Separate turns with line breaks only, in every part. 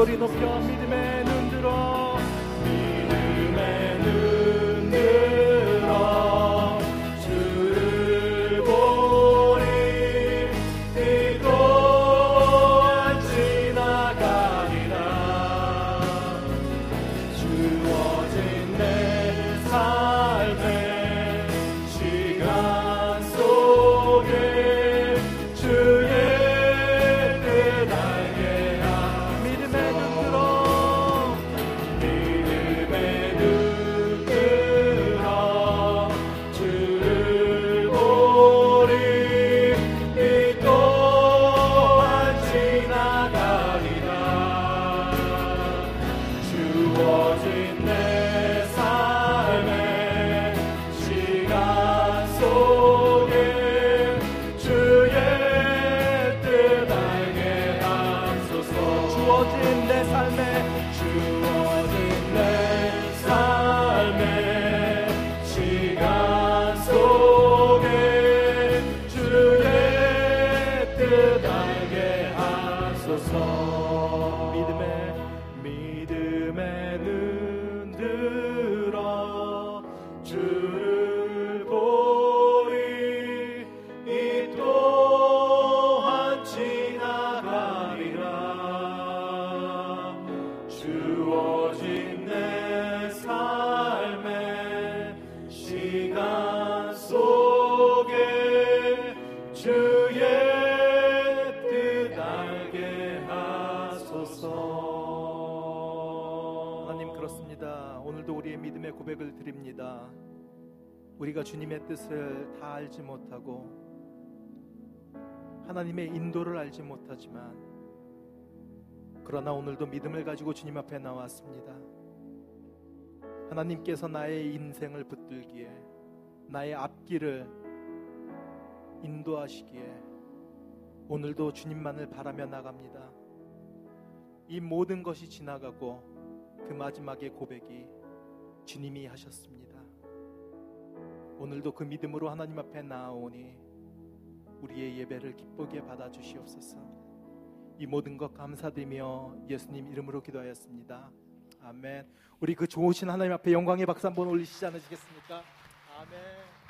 소리 높여 믿음의
주어진 내 삶에 주어진 내
고백을 드립니다. 우리가 주님의 뜻을 다 알지 못하고 하나님의 인도를 알지 못하지만 그러나 오늘도 믿음을 가지고 주님 앞에 나왔습니다. 하나님께서 나의 인생을 붙들기에 나의 앞길을 인도하시기에 오늘도 주님만을 바라며 나갑니다. 이 모든 것이 지나가고 그 마지막의 고백이 주님이 하셨습니다. 오늘도 그 믿음으로 하나님 앞에 나아오니 우리의 예배를 기쁘게 받아 주시옵소서. 이 모든 것 감사드리며 예수님 이름으로 기도하였습니다. 아멘. 우리 그 좋으신 하나님 앞에 영광의 박수 한번 올리시지 않으시겠습니까? 아멘.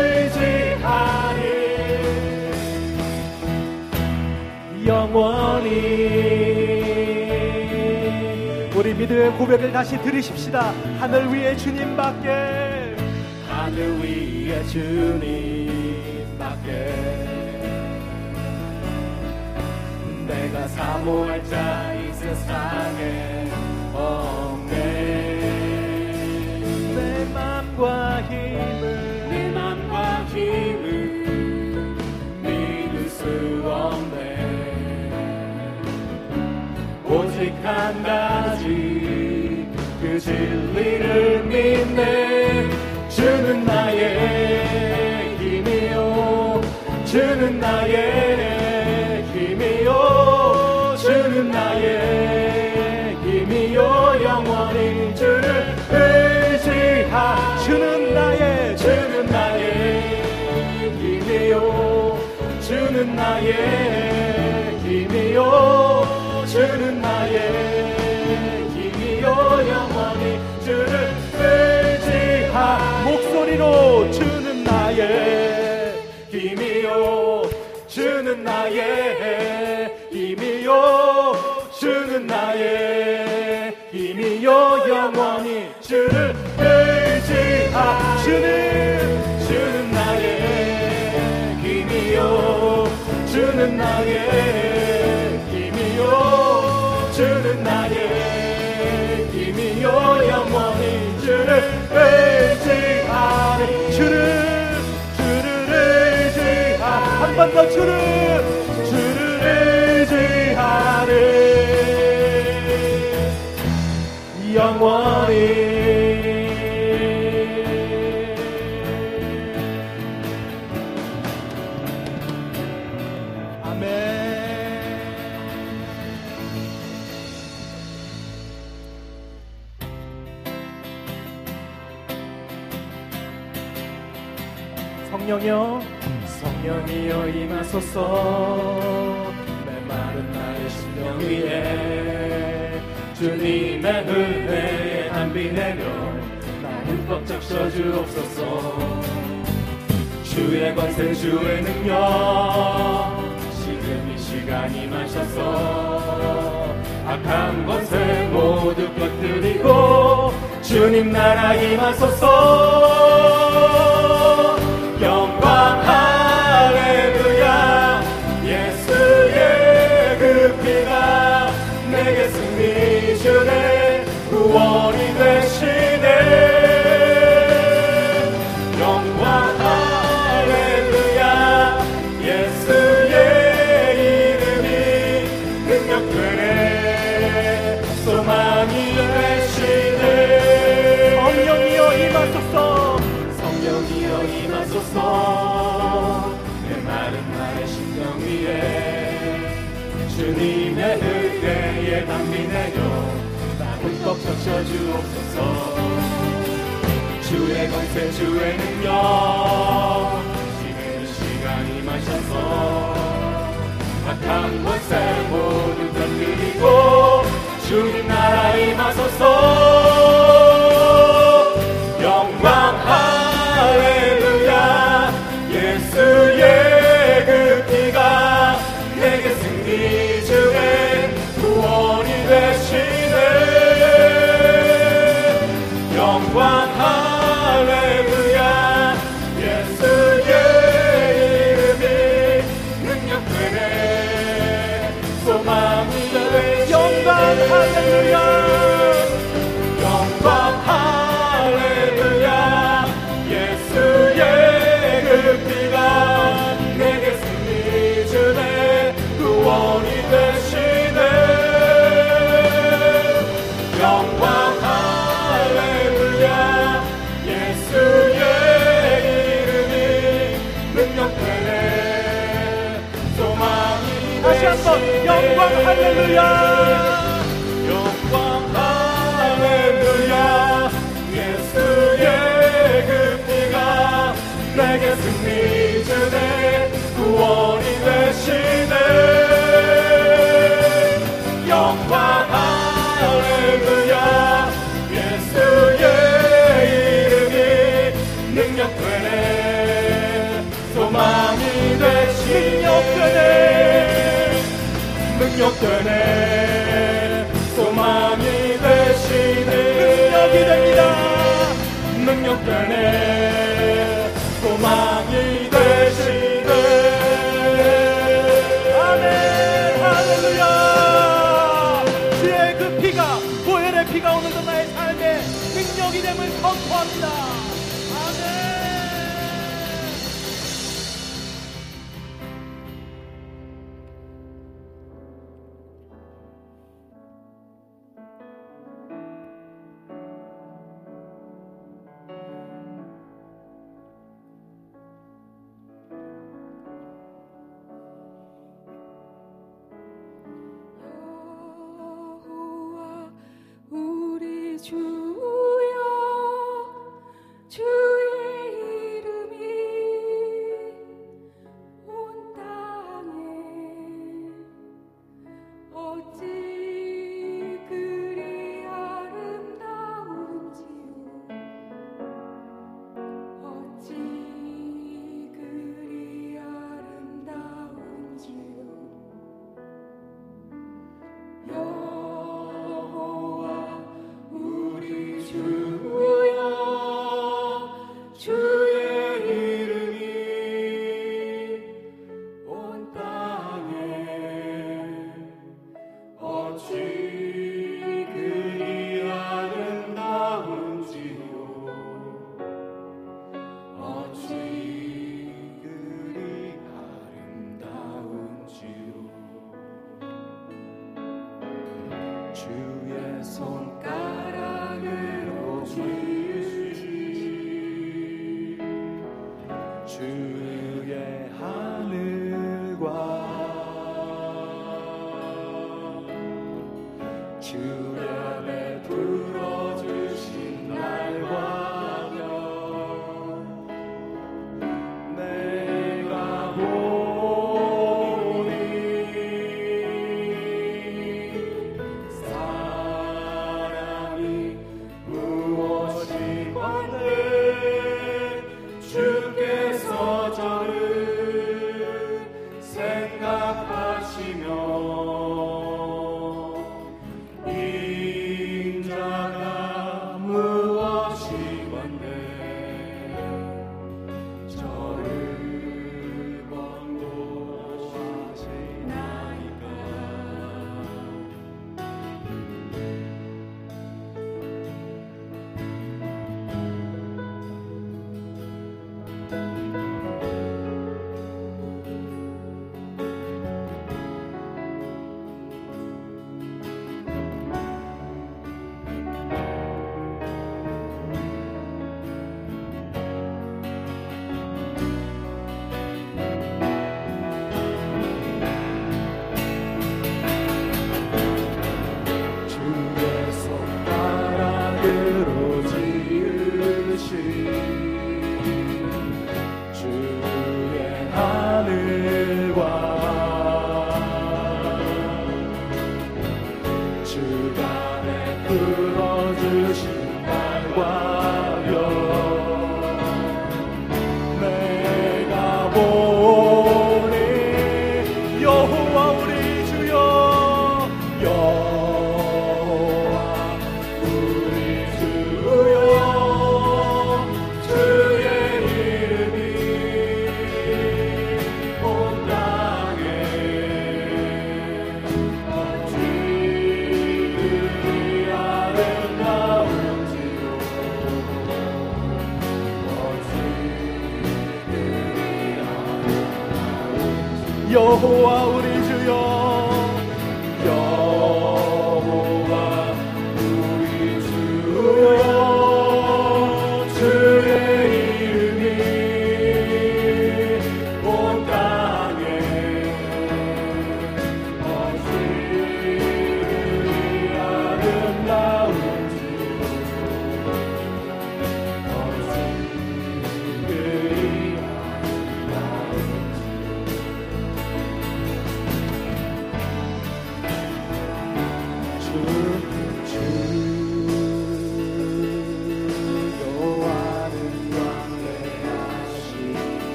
영원히
우리 믿음의 고백을 다시 들으십시다. 하늘 위에 주님밖에
하늘 위에 주님밖에 내가 사모할 자 이 세상에 없네
내 맘과 힘 한 가지 그 진리를 믿네 영원히 주를 의지하
주는
주는 나의 힘이요. 주는 나의 힘이요. 주는 나의 힘이요. 영원히 주를
의지하리.
주를 주를 의지하
한 번 더 주를 성령이여
성령이여 임하소서. 메마른 나의 심령 위에. 주님 의 은혜에 한비 내려. 나 흠뻑 적셔 주옵소서. 주의 권세 주의 능력. 지금 이 시간 임하셔서 악한 권세 모두 깨뜨리고 주님 나라 임하소서 구원이 되시네. 영광 할렐루야. 예수의 이름이 능력되네. 소망이 되시네.
성령이여 임하소서.
성령이여 임하소서. 내 마른 나의 심령 위에 주님의 은혜에 담비 내려. 나 흠뻑 적셔 주옵소서. 주의 권세 주의 능력 지금 이 시간 임하셔서 악한 권세 모두 던뜨리고 주님 나라 임하소서 영광 할렐루야. 영광 할렐루야. 예수의 그 피가 내게 승리 주네. 구원이 되시네. 영광 할렐루야. 예수의 이름이 능력 되네. 소망이 되시네 능력 되네 소망이 되시네. 능력이
됩니다.
능력 되네. 소망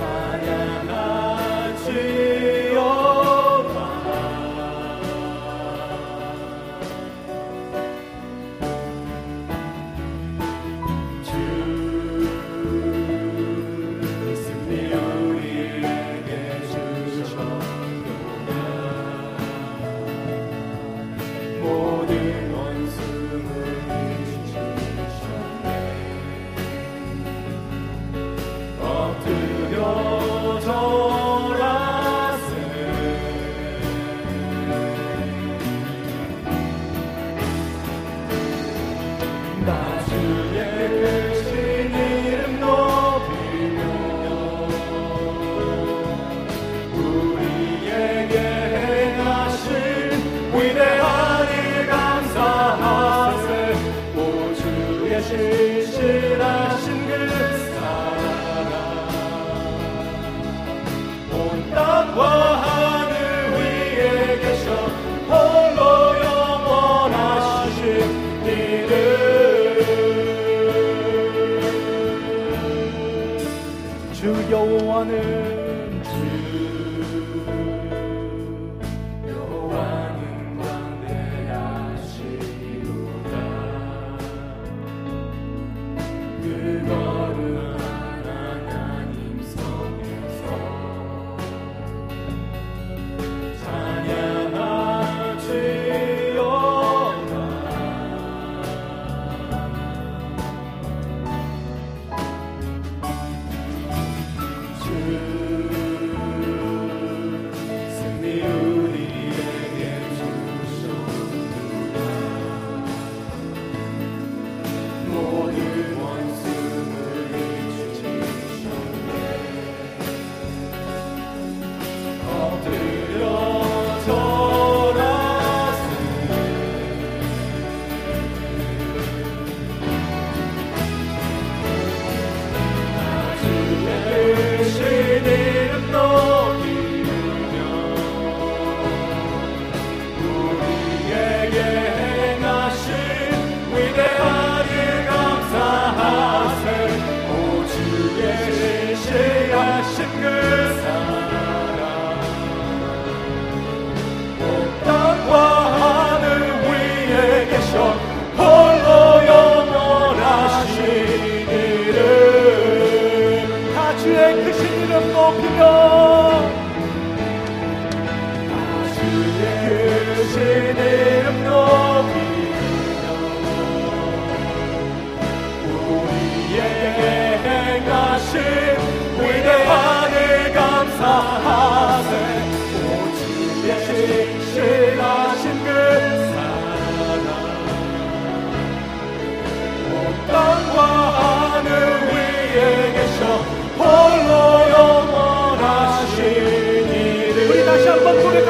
모 Hallelujah.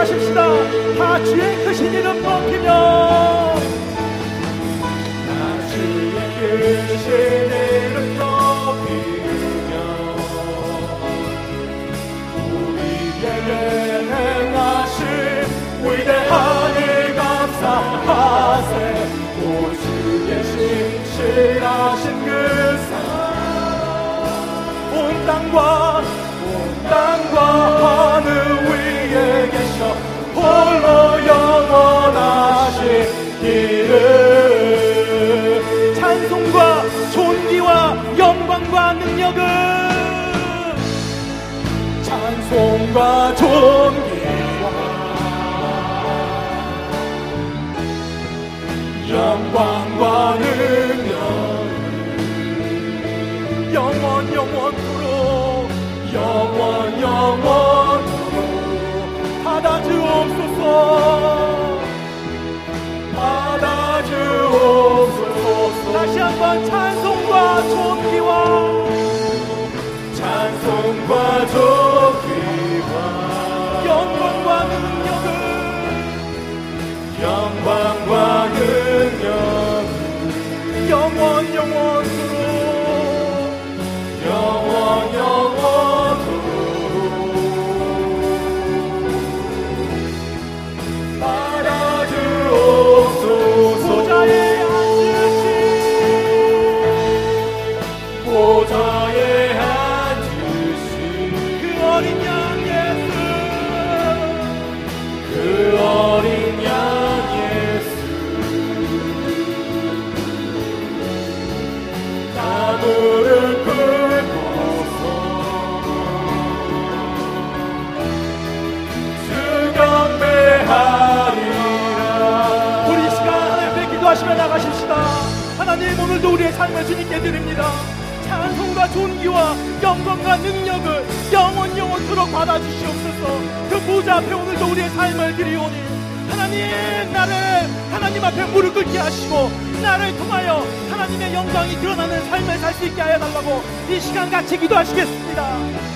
나가십시다. 다 주의 크신 이름 높이며.
다 주의 크신 이름 높이며. 우리에게 행하신 위대한 일 감사하세. 오 주의 신실하신 그 사랑
온 땅과
온 땅과 하늘 위에
찬송 과 존귀와 영광과 능력 영원 영원토록
영원
받아 주옵소서
받아 주옵소서.
다시 한번 찬송과 존귀와
찬송과 존귀와
영광과 능력을
영광
우리의 삶을 주님께 드립니다. 찬송과 존귀와 영광과 능력을 영원 영원토록 받아주시옵소서. 그 보좌 앞에 오늘도 우리의 삶을 드리오니 하나님 나를 하나님 앞에 무릎 꿇게 하시고 나를 통하여 하나님의 영광이 드러나는 삶을 살 수 있게 하여 달라고 이 시간 같이 기도하시겠습니다